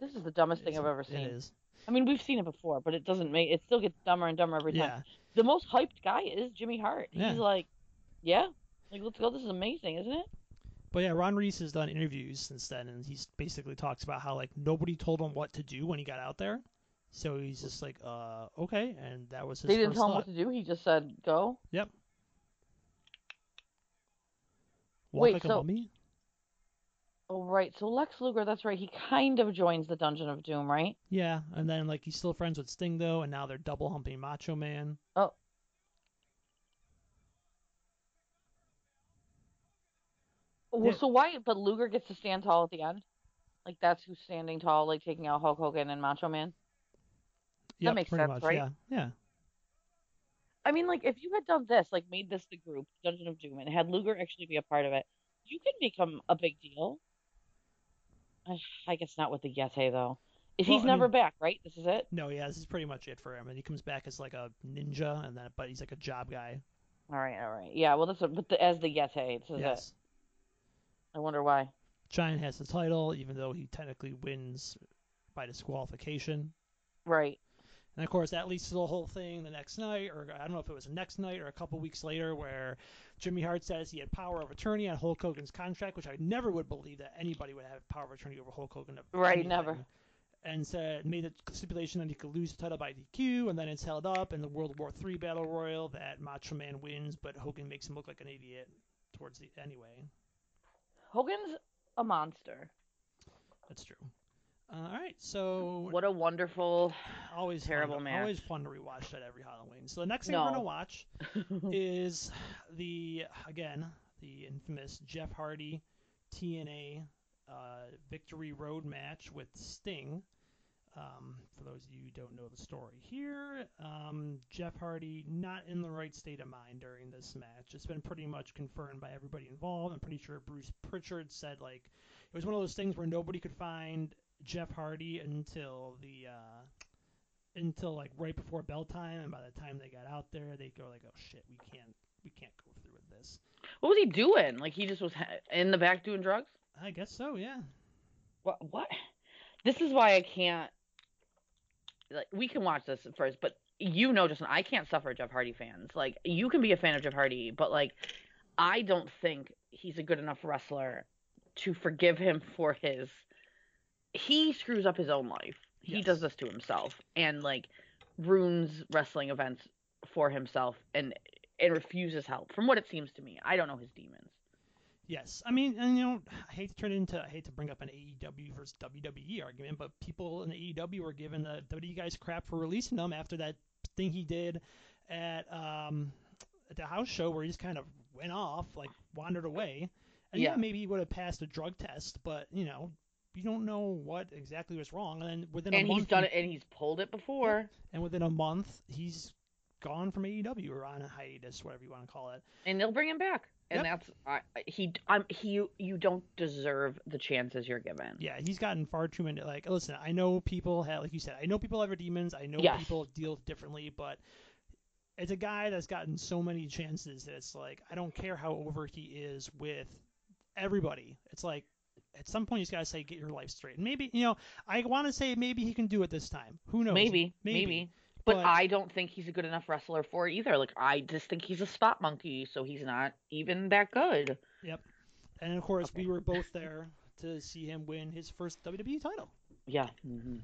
Speaker 2: This is the dumbest thing I've ever seen.
Speaker 1: It is.
Speaker 2: I mean, we've seen it before, but it doesn't make it still gets dumber and dumber every time.
Speaker 1: Yeah.
Speaker 2: The most hyped guy is Jimmy Hart.
Speaker 1: Yeah.
Speaker 2: He's like, yeah, like let's go. This is amazing, isn't it?
Speaker 1: But yeah, Ron Reis has done interviews since then, and he's basically talks about how like nobody told him what to do when he got out there, so he's just like, uh, okay, and that was his
Speaker 2: they didn't tell him
Speaker 1: thought.
Speaker 2: what to do. He just said go. Yep.
Speaker 1: Walk
Speaker 2: Wait,
Speaker 1: like a
Speaker 2: so-. Oh right. So Lex Luger, that's right. He kind of joins the Dungeon of Doom, right?
Speaker 1: Yeah, and then like he's still friends with Sting though, and now they're double humping Macho Man. Oh.
Speaker 2: Well,
Speaker 1: Yeah.
Speaker 2: so why? But Luger gets to stand tall at the end. Like that's who's standing tall, like taking out Hulk Hogan and Macho Man.
Speaker 1: Yep,
Speaker 2: makes sense,
Speaker 1: much.
Speaker 2: right?
Speaker 1: Yeah, yeah.
Speaker 2: I mean, like if you had done this, like made this the group Dungeon of Doom, and had Luger actually be a part of it, you could become a big deal. I- [sighs] I guess not with the Yeti though. If
Speaker 1: Well,
Speaker 2: he's
Speaker 1: I
Speaker 2: never
Speaker 1: mean-
Speaker 2: back, right? This is it.
Speaker 1: No, yeah, this is pretty much it for him, and he comes back as like a ninja, and then but he's like a job guy.
Speaker 2: All right, all right. Yeah, well, this is but the, as the Yeti, this is it.
Speaker 1: yes.
Speaker 2: I wonder why.
Speaker 1: Giant has the title, even though he technically wins by disqualification.
Speaker 2: Right.
Speaker 1: And of course, that leads to the whole thing the next night, or I don't know if it was the next night or a couple weeks later, where Jimmy Hart says he had power of attorney on Hulk Hogan's contract, which I never would believe that anybody would have power of attorney over Hulk Hogan.
Speaker 2: Right, never.
Speaker 1: And said made a stipulation that he could lose the title by DQ, and then it's held up in the World War III Battle Royal that Macho Man wins, but Hogan makes him look like an idiot towards the anyway.
Speaker 2: Hogan's a monster.
Speaker 1: That's true. All right, so
Speaker 2: What a wonderful.
Speaker 1: always
Speaker 2: terrible
Speaker 1: fun,
Speaker 2: match.
Speaker 1: Always fun to rewatch that every Halloween. So the next thing
Speaker 2: No.
Speaker 1: we're gonna watch [laughs] is the again the infamous Jeff Hardy TNA uh, Victory Road match with Sting. Um, for those of you who don't know the story here, um, Jeff Hardy not in the right state of mind during this match. It's been pretty much confirmed by everybody involved. I'm pretty sure Bruce Pritchard said like it was one of those things where nobody could find Jeff Hardy until the uh, until like right before bell time, and by the time they got out there, they go like, "Oh shit, we can't, we can't go through with this."
Speaker 2: What was he doing? Like he just was ha- in the back doing drugs?
Speaker 1: I guess so, yeah.
Speaker 2: What? What? This is why I can't. Like we can watch this first, but you know, Justin, I can't suffer Jeff Hardy fans. Like you can be a fan of Jeff Hardy, but like I don't think he's a good enough wrestler to forgive him for his. He screws up his own life. He
Speaker 1: Yes.
Speaker 2: does this to himself, and like ruins wrestling events for himself, and and refuses help. From what it seems to me, I don't know his demons.
Speaker 1: Yes, I mean, and you know, I hate to turn it into, I hate to bring up an AEW versus WWE argument, but people in the AEW were giving the WWE guys crap for releasing them after that thing he did at um at the house show where he just kind of went off, like wandered away. And yeah,
Speaker 2: Yeah.
Speaker 1: maybe he would have passed a drug test, but you know, you don't know what exactly was wrong. And then within a
Speaker 2: And
Speaker 1: month,
Speaker 2: he's done it, and he's pulled it before.
Speaker 1: and within a month, he's gone from AEW or on a hiatus, whatever you want to call it.
Speaker 2: and they'll bring him back. And
Speaker 1: Yep.
Speaker 2: that's I- he. I'm he. You don't deserve the chances you're given.
Speaker 1: Yeah, he's gotten far too many. Like, listen, I know people have, like you said, I know people have demons. I know
Speaker 2: Yes.
Speaker 1: people deal differently, but it's a guy that's gotten so many chances that it's like I don't care how over he is with everybody. It's like at some point he's got to say, get your life straight. And maybe you know, I want to say maybe he can do it this time. Who knows?
Speaker 2: maybe, maybe, But,
Speaker 1: But-
Speaker 2: I don't think he's a good enough wrestler for it either. Like I just think he's a spot monkey, so he's not even that good. Yep.
Speaker 1: And of course, we were both [laughs] there to see him win his first WWE title.
Speaker 2: Yeah, hmm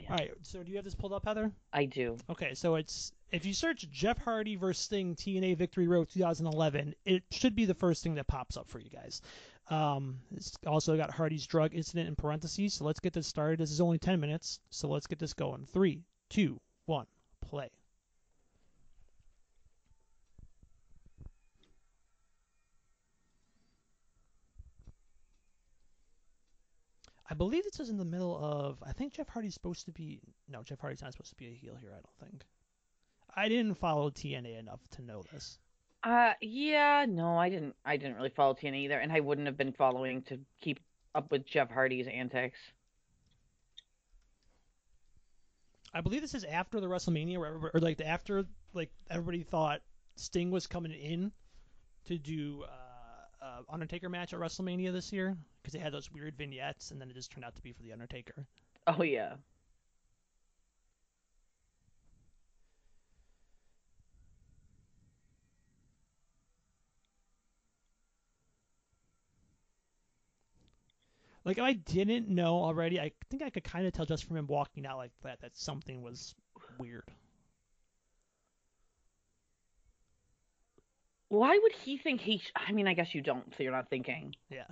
Speaker 2: Yeah.
Speaker 1: All right. So do you have this pulled up, Heather?
Speaker 2: I do.
Speaker 1: Okay, so it's if you search Jeff Hardy versus Sting TNA Victory Road 2011, it should be the first thing that pops up for you guys. Um, it's also got Hardy's drug incident in parentheses. So let's get this started. This is only 10 minutes, so let's get this going. Three, two, one, play. I believe this is in the middle of. I think Jeff Hardy's supposed to be. No, Jeff Hardy's not supposed to be a heel here. I don't think. I didn't follow TNA enough to know this.
Speaker 2: Uh, yeah, no, I didn't. I didn't really follow TNA either, and I wouldn't have been following to keep up with Jeff Hardy's antics.
Speaker 1: I believe this is after the WrestleMania, where everybody, or like after like everybody thought Sting was coming in to do uh, uh, Undertaker match at WrestleMania this year because they had those weird vignettes, and then it just turned out to be for the Undertaker.
Speaker 2: Oh yeah.
Speaker 1: Like if I didn't know already, I think I could kind of tell just from him walking out like that that something was weird.
Speaker 2: Why would he think he? Sh- I mean, I guess you don't, so you're not thinking.
Speaker 1: Yeah.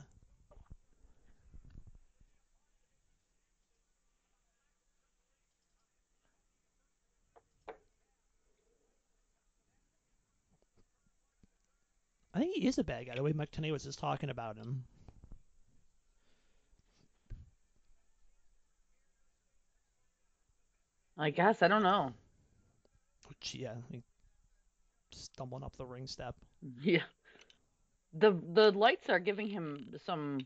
Speaker 1: I think he is a bad guy. The way Mike Tenay was just talking about him.
Speaker 2: I guess I don't know.
Speaker 1: Which, yeah, stumbling up the ring step.
Speaker 2: Yeah. The the lights are giving him some,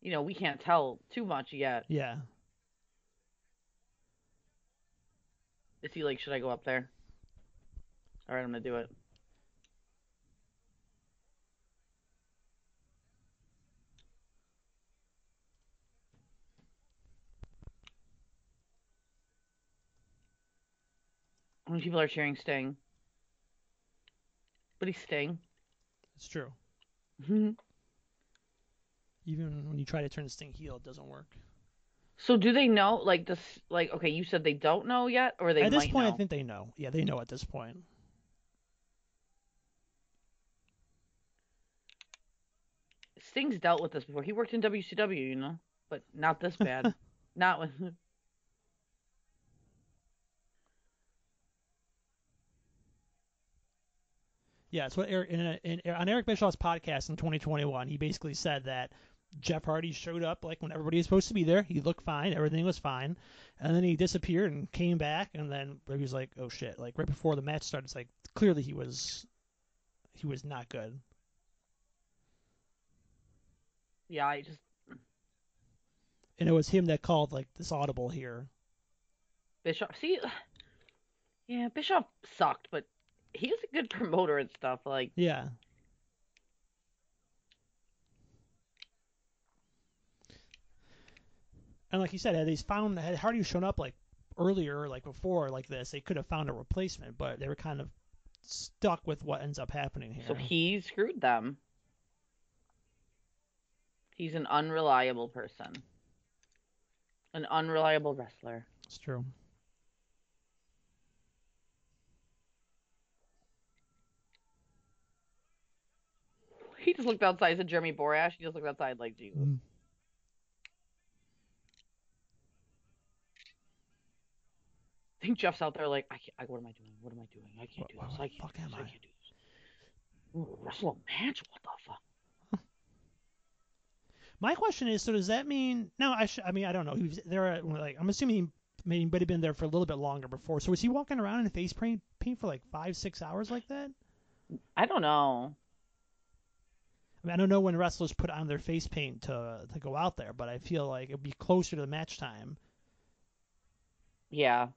Speaker 2: you know, we can't tell too much yet.
Speaker 1: Yeah.
Speaker 2: Is he like, should I go up there? All right, I'm gonna do it. When people are cheering Sting. But he's Sting.
Speaker 1: It's true.
Speaker 2: so
Speaker 1: Even when you try to turn the Sting heel, it doesn't work.
Speaker 2: So do they know? Like this? Like okay, you said they don't know yet, or they
Speaker 1: at this point,
Speaker 2: know?
Speaker 1: I think they know. Yeah, they know at this point.
Speaker 2: Sting's dealt with this before. He worked in WCW, you know, but not this bad. [laughs] not with.
Speaker 1: Yeah, it's what Eric, in, a, in, on Eric Bischoff's podcast in 2021, he basically said that Jeff Hardy showed up like when everybody was supposed to be there. He looked fine, everything was fine, and then he disappeared and came back, and then he was like, "Oh shit!" Like right before the match started, it's like clearly he was he was not good.
Speaker 2: Yeah, I just
Speaker 1: And it was him that called like this audible here.
Speaker 2: Bischoff. See, yeah, Bischoff sucked, but he was a good promoter and stuff. Like,
Speaker 1: Yeah. And like you said, had they found had Hardy shown up like earlier, like before, like this, they could have found a replacement, but they were kind of stuck with what ends up happening here.
Speaker 2: so he screwed them. He's an unreliable person, an unreliable wrestler.
Speaker 1: It's true.
Speaker 2: He just looked outside. He said Jeremy Borash. He just looked outside like, Jesus.
Speaker 1: Mm.
Speaker 2: I think Jeff's out there like, I can't, I, what am I doing? What am I doing? I can't
Speaker 1: What-
Speaker 2: do
Speaker 1: what
Speaker 2: this.
Speaker 1: the
Speaker 2: I can't
Speaker 1: fuck
Speaker 2: do this.
Speaker 1: am
Speaker 2: I
Speaker 1: I?
Speaker 2: can't do this. Ooh, wrestle a match? What the fuck? [laughs]
Speaker 1: My question is, so does that mean? No, I sh- I mean, I don't know. He was there. Like, I'm assuming he maybe might have been there for a little bit longer before. So was he walking around in face paint, paint for like five, six hours like that?
Speaker 2: I don't know.
Speaker 1: I mean, I don't know when wrestlers put on their face paint to to go out there, but I feel like it'd be closer to the match time.
Speaker 2: Yeah.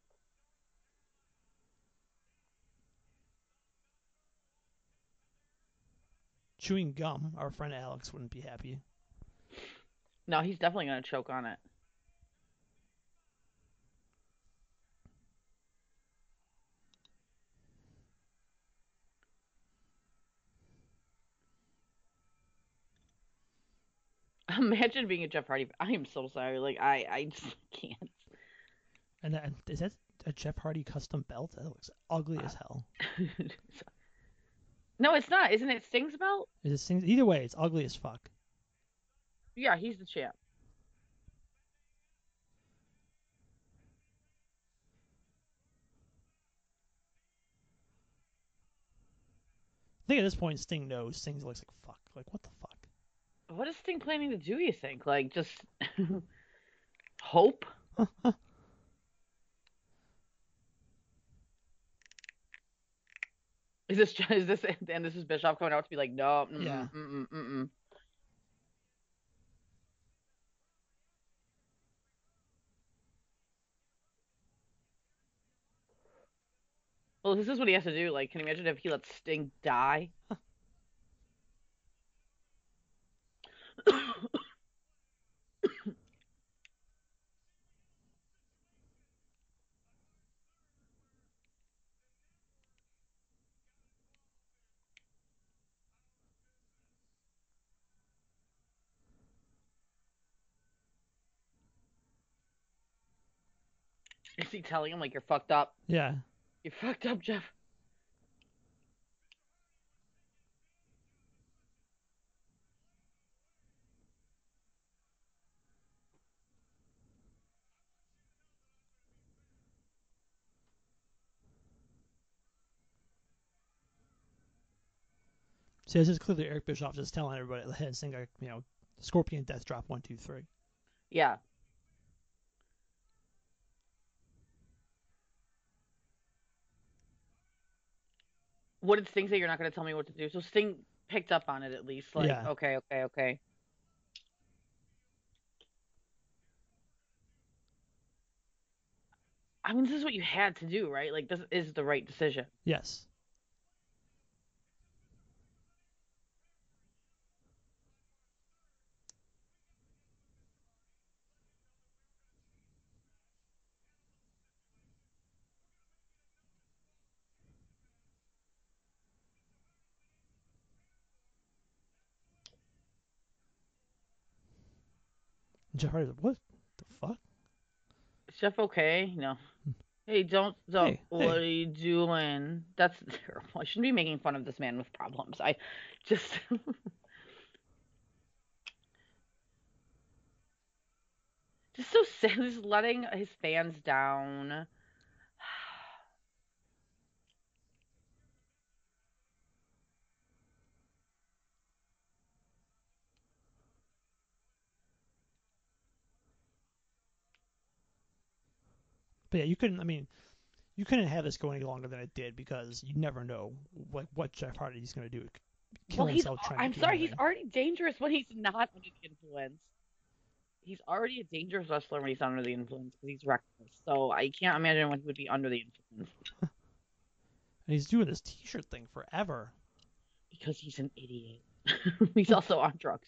Speaker 1: Chewing gum, our friend Alex wouldn't be happy.
Speaker 2: No, he's definitely gonna choke on it. Imagine being a Jeff Hardy. I am so sorry. Like I, I just [laughs] can't.
Speaker 1: And that, is that a Jeff Hardy custom belt? That looks ugly as uh, hell. [laughs]
Speaker 2: no, it's not. Isn't it Sting's belt?
Speaker 1: Is it Sting's? either way? It's ugly as fuck.
Speaker 2: Yeah, he's the champ.
Speaker 1: I think at this point Sting knows. Sting looks like fuck. Like what the fuck?
Speaker 2: What is Sting planning to do? You think? Like just [laughs] hope? [laughs] Is this [laughs] is this and this is Bischoff coming out to be like, no, mm-mm,
Speaker 1: Yeah.
Speaker 2: mm-mm, mm-mm. Well, this is what he has to do. Like, can you imagine if he lets Sting die? [laughs] Is he telling him like you're fucked up?
Speaker 1: Yeah.
Speaker 2: You're fucked up, Jeff.
Speaker 1: So this is clearly Eric Bischoff just telling everybody, [laughs] hey, Sting, like, you know, Scorpion Death Drop one, two, three.
Speaker 2: Yeah. What did Sting say? You're not going to tell me what to do. So Sting picked up on it at least. Like,
Speaker 1: Yeah.
Speaker 2: okay, okay, okay. I mean, this is what you had to do, right? Like, this is the right decision.
Speaker 1: Yes. Like, what the fuck?
Speaker 2: Is Jeff okay? No. Hmm. Hey, don't don't.
Speaker 1: Hey,
Speaker 2: what
Speaker 1: hey.
Speaker 2: are you doing? That's [laughs] terrible. I shouldn't be making fun of this man with problems. I just. [laughs] just so sad. Just letting his fans down.
Speaker 1: But yeah, you couldn't. I mean, you couldn't have this go any longer than it did because you never know what what Jeff Hardy's going to do. Kill
Speaker 2: well, he's.
Speaker 1: himself trying
Speaker 2: I'm sorry. He's already dangerous when he's not under the influence. He's already a dangerous wrestler when he's under the influence because he's reckless. So I can't imagine when he would be under the influence [laughs]
Speaker 1: And he's doing this T-shirt thing forever.
Speaker 2: because he's an idiot. [laughs] he's also on drugs.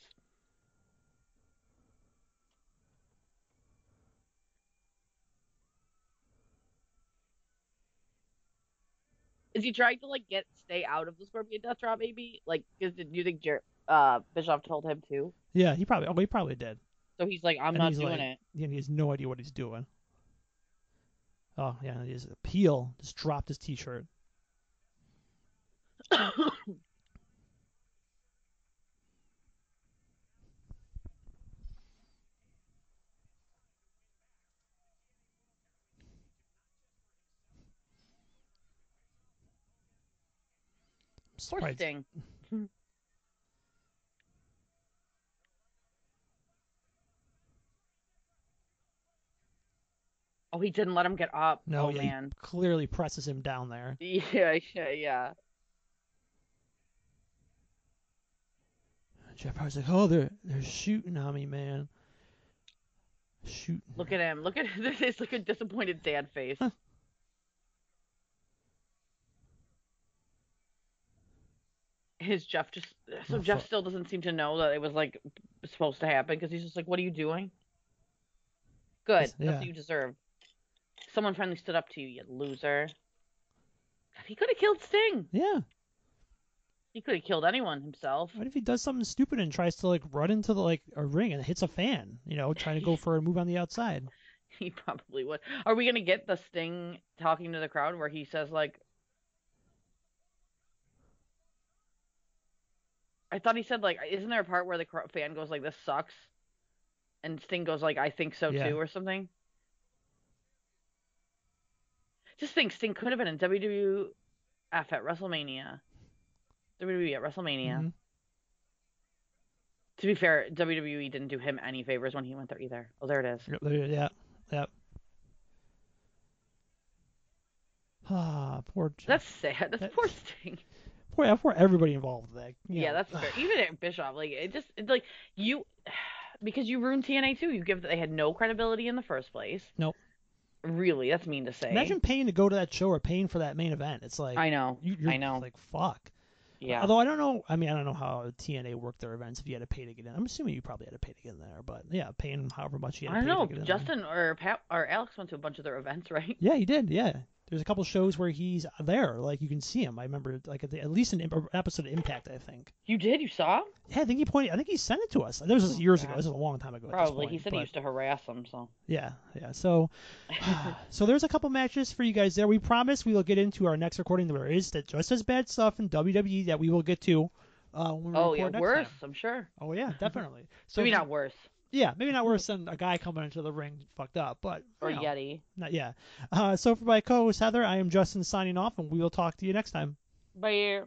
Speaker 2: Is he trying to like get stay out of the Scorpion Death Drop? Maybe like, cause did you think Jer- uh Bischoff told him to?
Speaker 1: Yeah, he probably. Oh, he probably did.
Speaker 2: So he's like, I'm
Speaker 1: And
Speaker 2: not doing
Speaker 1: like-
Speaker 2: it.
Speaker 1: Yeah, he has no idea what he's doing. Oh yeah, his appeal just dropped his T-shirt. [coughs] [coughs] [coughs]
Speaker 2: Poor
Speaker 1: surprised-
Speaker 2: Sting. [laughs] oh, he didn't let him get up.
Speaker 1: No,
Speaker 2: oh
Speaker 1: yeah,
Speaker 2: man.
Speaker 1: clearly presses him down there. [laughs]
Speaker 2: Yeah, yeah, yeah.
Speaker 1: Jeff Hardy's like, oh, they're they're shooting on me, man. Shooting.
Speaker 2: Look at him. Look at [laughs] this. Look at disappointed dad face. His Jeff just so
Speaker 1: Oh,
Speaker 2: Jeff
Speaker 1: fuck.
Speaker 2: still doesn't seem to know that it was like supposed to happen because he's just like, "What are you doing?" Good.
Speaker 1: Yes,
Speaker 2: That's what you deserve. Someone finally stood up to you, you loser. God, he could have killed Sting.
Speaker 1: Yeah.
Speaker 2: He could have killed anyone himself.
Speaker 1: What if he does something stupid and tries to like run into the like a ring and hits a fan? You know, trying to go [laughs] for a move on the outside.
Speaker 2: He probably would. Are we gonna get the Sting talking to the crowd where he says like, I thought he said like, isn't there a part where the fan goes like, "This sucks," and Sting goes like, "I think so
Speaker 1: Yeah.
Speaker 2: too," or something. Just think, Sting could have been in WWF at WrestleMania. WWE at WrestleMania.
Speaker 1: Mhm.
Speaker 2: To be fair, WWE didn't do him any favors when he went there either. Oh, there it is.
Speaker 1: Yep, there- Yeah. Yep. [sighs] Ah, poor. Jeff.
Speaker 2: That's sad. That's
Speaker 1: That-
Speaker 2: poor Sting.
Speaker 1: Yeah, poor everybody involved that.
Speaker 2: Yeah,
Speaker 1: know.
Speaker 2: that's fair. Even [sighs] at Bischoff, like it just it's like you [sighs] because you ruined TNA too. You give that they had no credibility in the first place.
Speaker 1: Nope.
Speaker 2: Really, that's mean to say.
Speaker 1: Imagine paying to go to that show or paying for that main event. It's like
Speaker 2: I know.
Speaker 1: you,
Speaker 2: I know.
Speaker 1: like fuck.
Speaker 2: yeah.
Speaker 1: Although I don't know. I mean, I don't know how TNA worked their events. If you had to pay to get in, I'm assuming you probably had to pay to get in there. But yeah, paying however much you had
Speaker 2: I
Speaker 1: to
Speaker 2: don't
Speaker 1: pay
Speaker 2: know.
Speaker 1: to get in there.
Speaker 2: Justin or Pat or Alex went to a bunch of their events, [laughs] right?
Speaker 1: Yeah, he did. Yeah, there's a couple shows where he's there. Like you can see him. I remember like at, the, at least an imp- episode of Impact. I think.
Speaker 2: You did. You saw him?
Speaker 1: Yeah, I think he pointed. I think he sent it to us. This was years ago. This is a long time ago.
Speaker 2: Probably.
Speaker 1: point,
Speaker 2: he said
Speaker 1: but-
Speaker 2: he used to harass him. So.
Speaker 1: Yeah, yeah. So, [laughs] [sighs] so there's a couple matches for you guys there. We promise we will get into our next recording. There is that just as bad stuff in WWE that we will get to. Uh, when we
Speaker 2: oh yeah, worse.
Speaker 1: time.
Speaker 2: I'm sure.
Speaker 1: Oh yeah, [laughs] definitely. So
Speaker 2: Maybe not worse.
Speaker 1: Yeah, maybe not worse than a guy coming into the ring fucked up, but
Speaker 2: Or
Speaker 1: know,
Speaker 2: Yeti.
Speaker 1: not yeah. Uh, so for my co-host Heather, I am Justin signing off, and we will talk to you next time.
Speaker 2: Bye.